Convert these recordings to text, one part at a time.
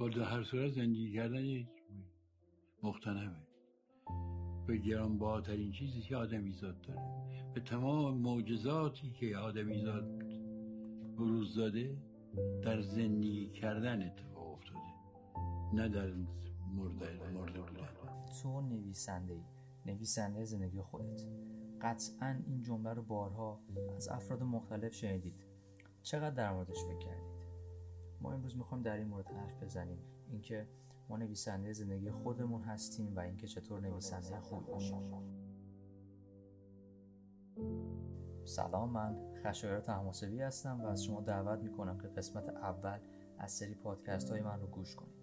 با در هر صورت زندگی کردن یک مختنمه به گرانبهاترین چیزی که آدمیزاد داره. به تمام معجزاتی که آدمیزاد بروز داده در زندگی کردن اتفاق افتاده. نه در مرده مرده بودن. تو نویسنده ای. نویسنده زندگی خودت. قطعا این جمله رو بارها از افراد مختلف شنیدید. چقدر در موردش فکر کردید ما امروز می‌خوایم در این مورد حرف بزنیم. اینکه ما نویسنده زندگی خودمون هستیم و اینکه چطور نویسنده خوب باشیم سلام من خشایار تماسبی هستم و از شما دعوت می‌کنم که قسمت اول از سری پادکست های من رو گوش کنید.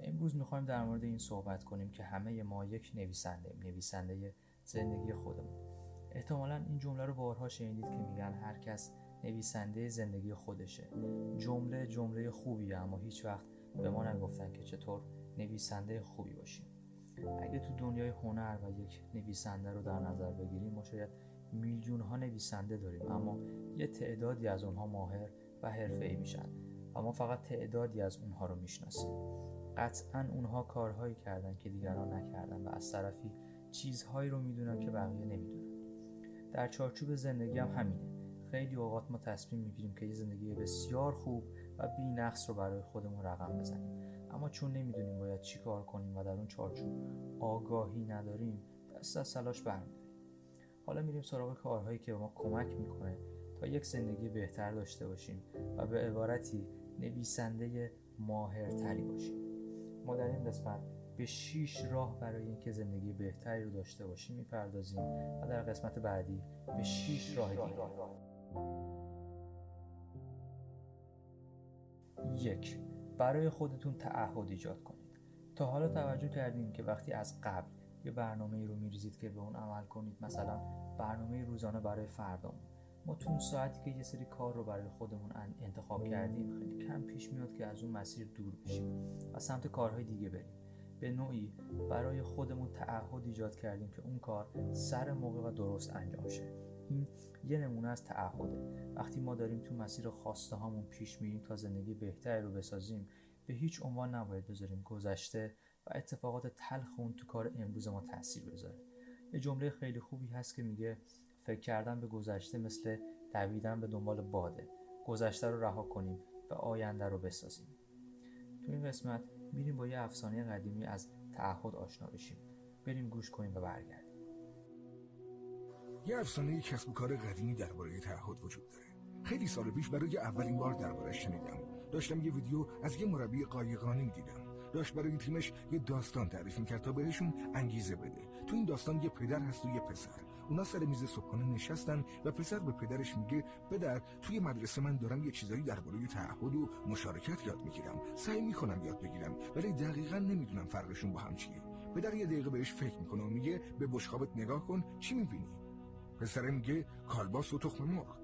امروز می‌خوایم در مورد این صحبت کنیم که همه ما یک نویسنده نویسنده زندگی خودمون. احتمالا این جمله رو بارها شنیدید که میگن هر کس نویسنده زندگی خودشه. جمله جمله خوبیه اما هیچ وقت به ما نگفتن که چطور نویسنده خوبی باشیم. اگه تو دنیای هنر و یک نویسنده رو در نظر بگیریم ما شاید میلیون ها نویسنده داریم اما یه تعدادی از اونها ماهر و ای میشن و ما فقط تعدادی از اونها رو می‌شناسیم. قطعا اونها کارهایی کردن که دیگران نکردن و از طرفی چیزهایی رو می‌دونن که بقیه نمی‌دونن. در چارچوب زندگی هم همینه. خیلی اوقات ما تصمیم می‌گیریم که یه زندگی بسیار خوب و بی نقص رو برای خودمون رقم بزنیم. اما چون نمی‌دونیم باید چی کار کنیم و در اون چارچوب آگاهی نداریم دست از سلاش برمیداریم. حالا میریم سراغ کارهایی که به ما کمک می‌کنه تا یک زندگی بهتر داشته باشیم و به عبارتی نویسنده ماهرتری باشیم. ما در این قسمت به شیش راه برای اینکه زندگی بهتری رو داشته باشیم می‌پردازیم و در قسمت بعدی به شیش راه دیگه. یک برای خودتون تعهد ایجاد کنید. تا حالا توجه کردین که وقتی از قبل یه برنامه رو میریزید که به اون عمل کنید مثلا برنامه روزانه برای فردامون ما تو اون ساعتی که یه سری کار رو برای خودمون انتخاب کردیم خیلی کم پیش میاد که از اون مسیر دور بشیم و سمت کارهای دیگه بریم. به نوعی برای خودمون تعهد ایجاد کردیم که اون کار سر موقع و درست انجام شه. این یه نمونه از تعهده. وقتی ما داریم تو مسیر خواسته هامون پیش میریم تا زندگی بهتری رو بسازیم به هیچ عنوان نباید بذاریم گذشته و اتفاقات تلخ اون تو کار امروز ما تاثیر بذاره. یه جمله خیلی خوبی هست که میگه فکر کردن به گذشته مثل دویدن به دنبال باده. گذشته رو رها کنیم و آینده رو بسازیم. تو این قسمت میریم با یه افسانه قدیمی از تعهد آشنا بشیم. بریم گوش کنیم و برگردیم. یه افسانه کسب و کار قدیمی درباره تعهد وجود داره. خیلی سال پیش برای اولین بار دربارش شنیدم. داشتم یه ویدیو از یه مربی قایقرانی می‌دیدم. داشت برای تیمش یه داستان تعریف می‌کرد تا بهشون انگیزه بده. تو این داستان یه پدر هست و یه پسر. اونا سر میز صبحانه نشستن و پسر به پدرش میگه پدر توی مدرسه من دارم یه چیزایی درباره تعهد و مشارکت یاد می‌گیرم. سعی می‌کنم یاد بگیرم ولی دقیقا نمی‌دونم فرقشون با هم چیه. پدر یه دقیقه بهش فکر می‌کنه و میگه به بشقابت نگاه کن چی می‌بینی؟ پسر میگه کالباس و تخم مرغ.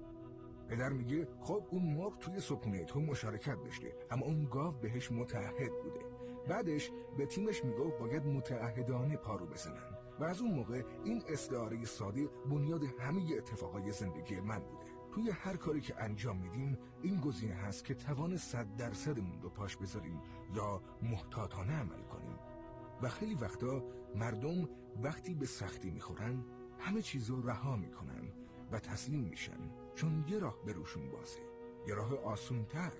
پدر میگه خب اون مرغ توی صبحونه تو مشارکت داشته اما اون گاو بهش متعهد بوده. بعدش به تیمش می‌گفت باید متعهدانه پارو بزنن. و از اون موقع این استعاره ساده بنیاد همه اتفاقای زندگی من بوده. توی هر کاری که انجام میدیم این گزینه هست که توان صد درصدمون رو پاش بذاریم یا محتاطانه عمل کنیم. و خیلی وقتا مردم وقتی به سختی می‌خورن همه چیز رو رها می‌کنن و تسلیم میشن. چون یه راه بروشون بازه. یه راه آسونتر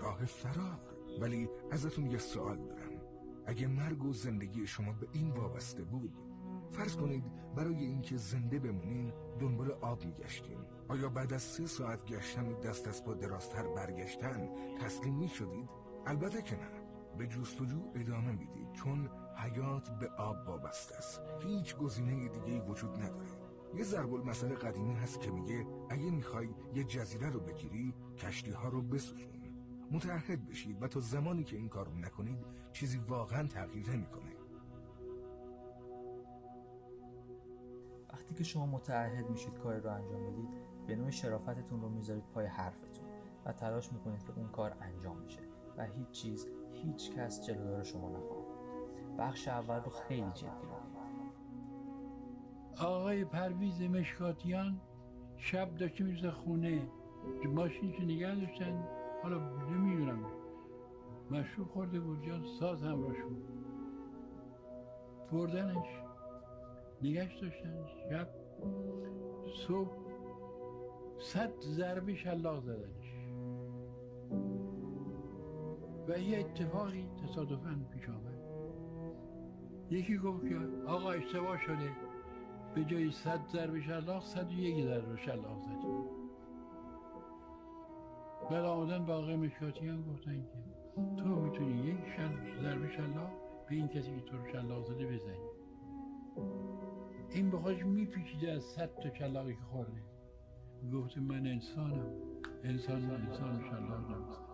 راه فرار. ولی ازتون یه سوال دارم. اگه مرگ و زندگی شما به این وابسته بود فرض کنید برای اینکه زنده بمونین دنبال آب میگشتین. آیا بعد از سه ساعت گشتن دست از پا درازتر برگشتن تسلیم می‌شدید؟ البته که نه. به جستجو ادامه می‌دید. چون حیات به آب وابسته است. هیچ گزینه دیگه وجود نداره. یه ضرب مسئله قدیمی هست که میگه اگه می‌خوای یه جزیره رو بگیری کشتی ها رو بسوزون. متعهد بشید و تا زمانی که این کار نکنید چیزی واقعا تغییر نمی‌کنه. وقتی که شما متعهد میشید کار رو انجام بدید به نوع شرافتتون رو می‌ذارید پای حرفتون و تلاش می‌کنید که اون کار انجام میشه و هیچ چیز هیچ کس جلودار شما نخواهد بخش اول رو خیلی جدی آقای پرویز مشکاتیان شب داشته می‌رسه خونه. ماشینشو نگه داشتن؟ حالا نمی‌دونم. مشروب خورده بود جان ساز همراش بود. بردنش نگشت داشتنش شب صبح صد ضربه شلاق زدنش. و یه اتفاقی تصادفا پیش آمد. یکی گفت که آقا اشتباه شده. به جای صد ضربه شلاق صد و یک ضربه شلاق زدیم بعد آمدن باقی مشکاتیان گفتن که تو می‌تونی یک شل ضربه شلاق به این کسی که تو رو شلاق زده بزنی. این به خودش میپیچیده از صد تا شلاقی که خورده. گفته من انسانم. انسان انسان شلاق نمیزن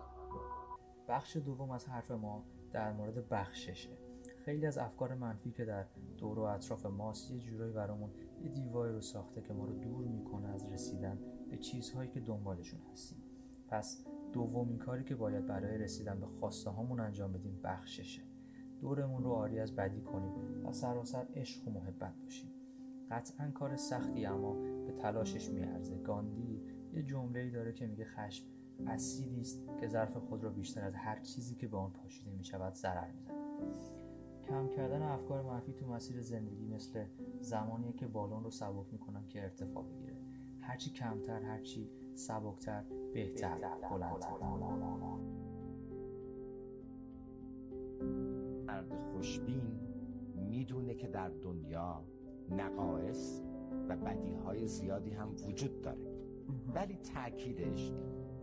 بخش دوم از حرف ما در مورد بخششه. خیلی از افکار منفی که در دور و اطراف ماست یه جورایی برامون یه دیواری رو ساخته که ما رو دور می‌کنه از رسیدن به چیزهایی که دنبالشون هستیم. پس دومین کاری که باید برای رسیدن به خواسته هامون انجام بدیم بخششه. دورمون رو آری از بدی کنیم و سراسر عشق و محبت باشیم. قطعا کار سختی اما به تلاشش میارزه. گاندی یه جمله داره که میگه خشم اسیدی است که ظرف خود را بیشتر از هر چیزی که به آن پاشیده می شود ضرر می‌زند. کم کردن افکار منفی تو مسیر زندگی مثل زمانیه که بالون رو سبک می‌کنن که ارتفاع بگیره. هرچی کمتر هرچی سبکتر بهتر. بلندتر. مرد خوشبین می‌دونه که در دنیا نقایص و بدیهای زیادی هم وجود داره. ولی تاکیدش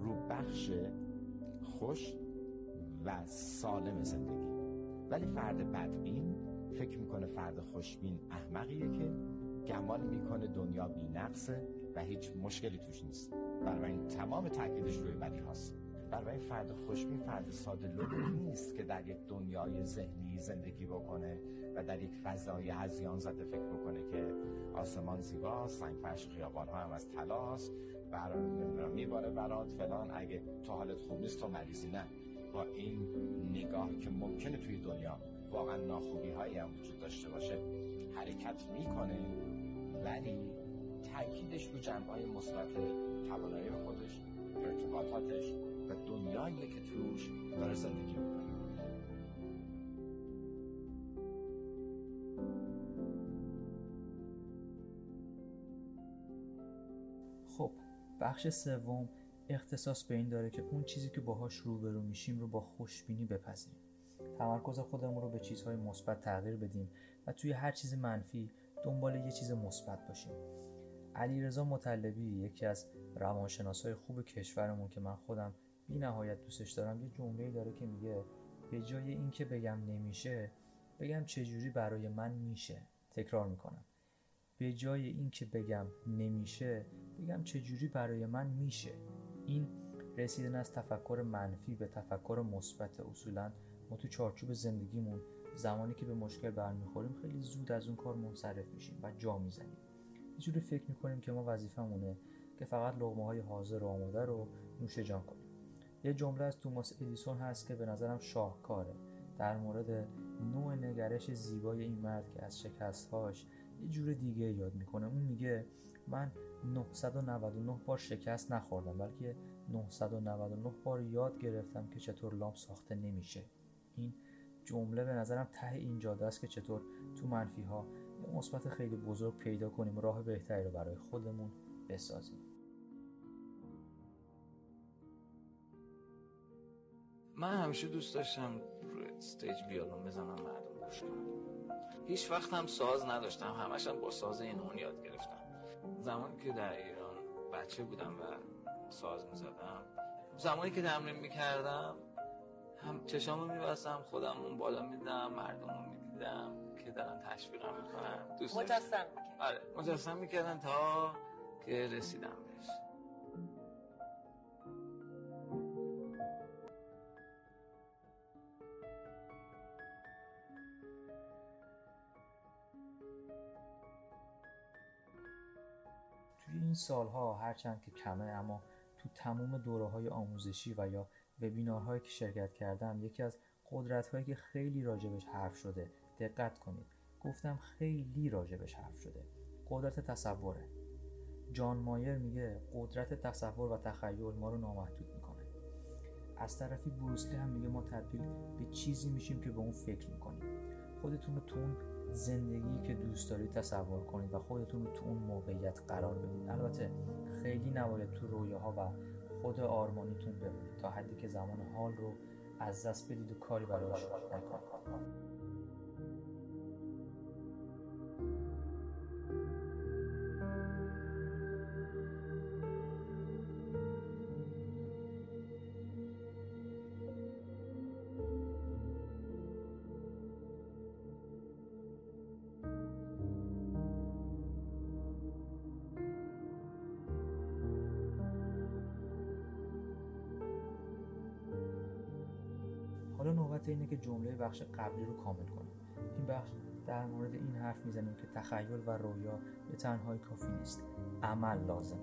رو بخش خوش و سالم زندگی. ولی فرد بدبین فکر می‌کنه فرد خوشبین احمقیه که گمان می‌کنه دنیا بی نقصه و هیچ مشکلی توش نیست. این تمام تاکیدش روی بدی هاست. برای فرد خوشبین فرد ساده نیست که در یک دنیای ذهنی زندگی بکنه و در یک فضای هزیان زده فکر بکنه که آسمان زیباست سنگ فرش خیابان ها هم از تلاست برای میباره برات فلان. اگه تو حالت خوب نیست تو مریضی نه. این نگاه که ممکنه توی دنیا واقعا ناخوبی هایی هم وجود داشته باشه حرکت می‌کنه ولی تاکیدش رو جنبه های مثبت توانایی خودش ارتباطاتش و دنیایی که توش داره زندگی می‌کنه. خب بخش سوم اختصاص به این داره که اون چیزی که باهاش روبرو میشیم رو با خوشبینی بپذیریم. تمرکز خودمون رو به چیزهای مثبت تغییر بدیم و توی هر چیز منفی دنبال یه چیز مثبت باشیم. علیرضا مطلبی یکی از روانشناسای خوب کشورمون که من خودم بی نهایت دوستش دارم یه جمله داره که میگه به جای اینکه بگم نمیشه بگم چجوری برای من میشه. تکرار می‌کنم. به جای اینکه بگم نمیشه بگم چجوری برای من میشه. این رسیدن از تفکر منفی به تفکر مثبت اصولا ما تو چارچوب زندگیمون زمانی که به مشکل برمیخوریم خیلی زود از اون کار منصرف میشیم و جا می‌زنیم. یه جوری فکر می‌کنیم که ما وظیفمونه که فقط لغمه های حاضر و آماده رو نوش جان کنیم. یه جمله از توماس ادیسون هست که به نظرم شاهکاره. در مورد نوع نگرش زیبای این مرد که از شکستهاش یه جور دیگه یاد می‌کنه. اون میگه من 999 بار شکست نخوردم بلکه 999 بار یاد گرفتم که چطور لامپ ساخته نمیشه. این جمله به نظرم ته این است که چطور تو منفی ها یه مثبت خیلی بزرگ پیدا کنیم راه بهتری رو برای خودمون بسازیم. من همیشه دوست داشتم روی استیج بیارم بزنم مردم گوش هیچ وقت هم ساز نداشتم همشم با ساز این یاد گرفتم. زمانی که در ایران بچه بودم و ساز می‌زدم زمانی که تمرین می‌کردم هم چشامو میبستم خودم اون بالا میدم مردم رو می‌دیدم که دارن تشویقم می‌کنن. دوست مجسم آره مجسم می‌کردن تا که رسیدم. این سالها هرچند که کمه اما تو تمام دوره های آموزشی و یا وبینارهایی که شرکت کردم یکی از قدرت هایی که خیلی راجبش حرف شده دقت کنید. گفتم خیلی راجبش حرف شده. قدرت تصوره. جان مایر میگه قدرت تصور و تخیل ما رو نامحدود می‌کنه. از طرفی بروسلی هم میگه ما تبدیل به چیزی میشیم که به اون فکر می‌کنیم. خودتون رو تو اون زندگی که دوست دارید تصور کنید و خودتون رو تو اون موقعیت قرار بدید. البته خیلی نباید تو رویاها و خود آرمانیتون بمونید تا حدی که زمان حال رو از دست بدید و کاری براش نکنید. حالا نوبت اینه که جمله بخش قبلی رو کامل کنیم این بخش در مورد این حرف می‌زنیم که تخیل و رویا به تنهایی کافی نیست. عمل لازمه.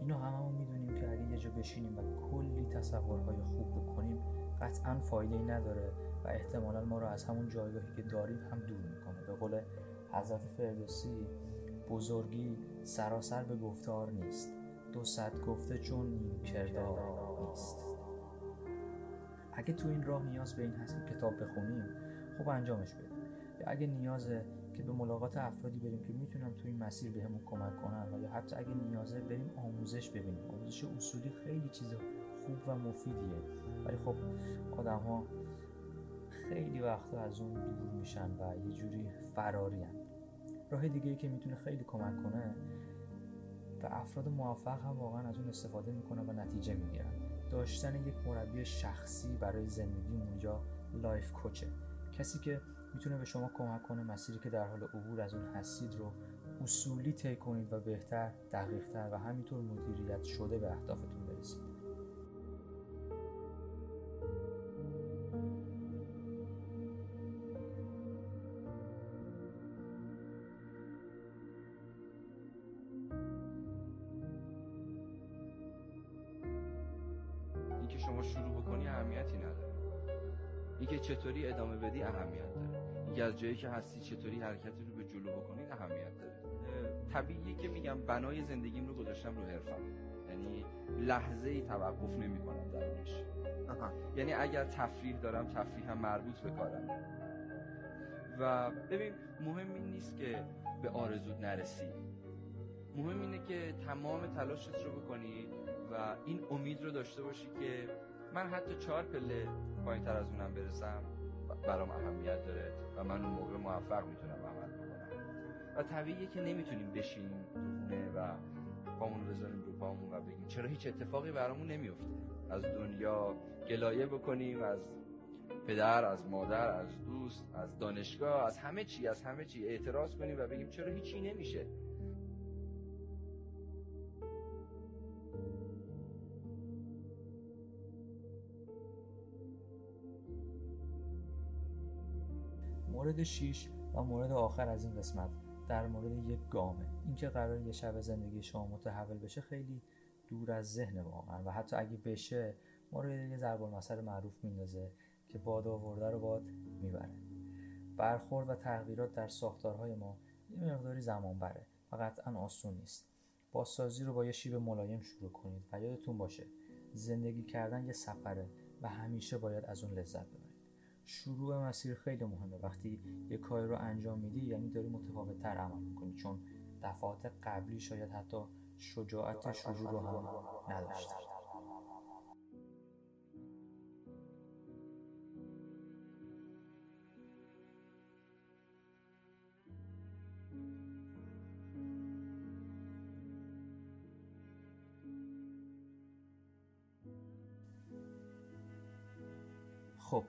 اینو هممون می‌دونیم که اگه یه جا بشینیم و کلی تصورهای خوب بکنیم قطعا فایده ای نداره و احتمالا ما رو از همون جایگاهی که داریم هم دور می‌کنه. به قول حضرت فردوسی بزرگی سراسر به گفتار نیست. دو صد گفته چون نیم کردار نیست. اگه تو این راه نیاز به این هست که کتاب بخونیم خب انجامش بدیم یا اگه نیازه که به ملاقات افرادی بریم که می‌تونن تو این مسیر بهمون کمک کنن و یا حتی اگه نیازه بریم آموزش ببینیم. آموزش اصولی خیلی چیز خوب و مفیدیه. ولی خب آدم ها خیلی وقتا از اون دور میشن و یه جوری فراری هن. راه دیگه ای که می‌تونه خیلی کمک کنه و افراد موفق هم واقعا از اون استفاده می‌کنن و نتیجه می‌گیرن. داشتن یک مربی شخصی برای زندگیمون یا life coach ه. کسی که می‌تونه به شما کمک کنه مسیری که در حال عبور از اون هستید رو اصولی طی کنید و بهتر دقیقتر و همینطور مدیریت شده به اهدافتون برسید. چطوری ادامه بدی اهمیت داره. اینکه از جایی که هستی چطوری حرکتی رو به جلو بکنی اهمیت داره. طبیعیه که میگم بنای زندگیم رو گذاشتم رو حرفم. یعنی لحظه ای توقف نمی‌کنم درونش یعنی اگر تفریح دارم تفریح هم مربوط به کارم. و ببین مهم این نیست که به آرزود نرسی. مهم اینه که تمام تلاشت رو بکنی و این امید رو داشته باشی که من حتی چهار پله پایین تر از اونم برسم برام اهمیت داره و من اون موقع موفق می‌تونم عمل بکنم. و طبیعیه که نمی‌تونیم بشینیم تو خونه و پامون بذاریم رو پامون و بگیم چرا هیچ اتفاقی برامون نمیفته از دنیا گلایه بکنیم از پدر از مادر از دوست از دانشگاه از همه چی از همه چی اعتراض کنیم و بگیم چرا هیچی نمیشه. مورد 6 و مورد آخر از این قسمت در مورد یک گامه. اینکه قرار یه شب زندگی شما متحول بشه خیلی دور از ذهن واقعا. و حتی اگه بشه ما رو یه ضرب المثل معروف میندازه که باد آورده رو باد می‌بره. برخورد و تغییرات در ساختارهای ما یه مقداری زمان بره و قطعا آسون نیست. بازسازی رو با یه شیب ملایم شروع کنید و یادتون باشه زندگی کردن یه سفره و همیشه باید از اون لذت ببرید. شروع مسیر خیلی مهمه. وقتی یه کاری رو انجام میدی یعنی داری متفاوت تر عمل می‌کنی چون دفعات قبلی شاید حتی شجاعت شروع رو هم نداشتی. خب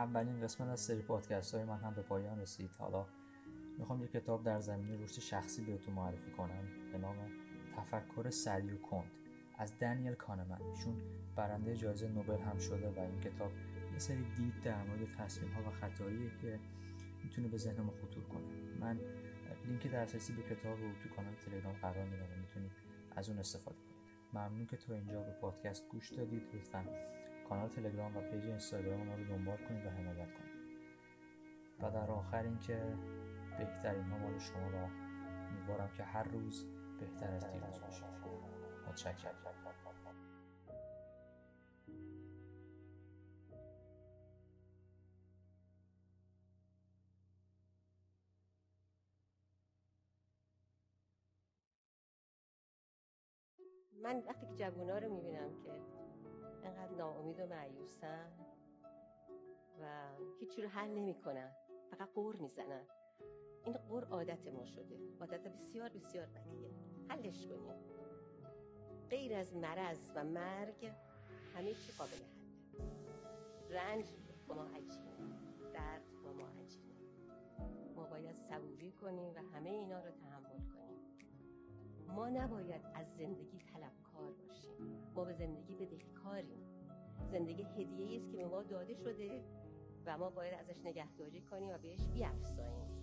اولین قسمت از سری پادکست های من هم به پایان رسید. حالا می‌خوام یه کتاب در زمینه رشد شخصی بهتون معرفی کنم به نام تفکر سریع و کند از دنیل کانمن. ایشون برنده جایزه نوبل هم شده و این کتاب یه سری دید در مورد تصمیم ها و خطاییه که می‌تونه به ذهن ما خطور کنه. من لینک دسترسی به کتاب رو تو کانال تلگرام قرار میدم و می‌تونید از اون استفاده کنید. ممنون که تا اینجا به پادکست گوش دادید. لطفا کانال تلگرام و پیج اینستاگرام رو دنبال کنید و حمایت کنید. و در آخر اینکه بهترین ها مال شما و امیدوارم که هر روز بهتر از دیروز باشید. متشکرم. من وقتی که جوونا رو می‌بینم که انقدر ناامید و معیوسن و هیچی رو حل نمی‌کنن. فقط قور می‌زنن. این قور عادت ما شده. عادت بسیار بسیار بدیه. حلش کنیم. غیر از مرض و مرگ همه چی قابل حله. رنج با ما عجیبه درد با ما عجیبه ما باید صبوری کنیم و همه اینا رو تحمل کنیم. ما نباید از زندگی طلبکار باشیم. ما به زندگی بدهکاریم زندگی هدیه است که به ما داده شده و ما باید ازش نگهداری کنیم و بهش بیافزاییم.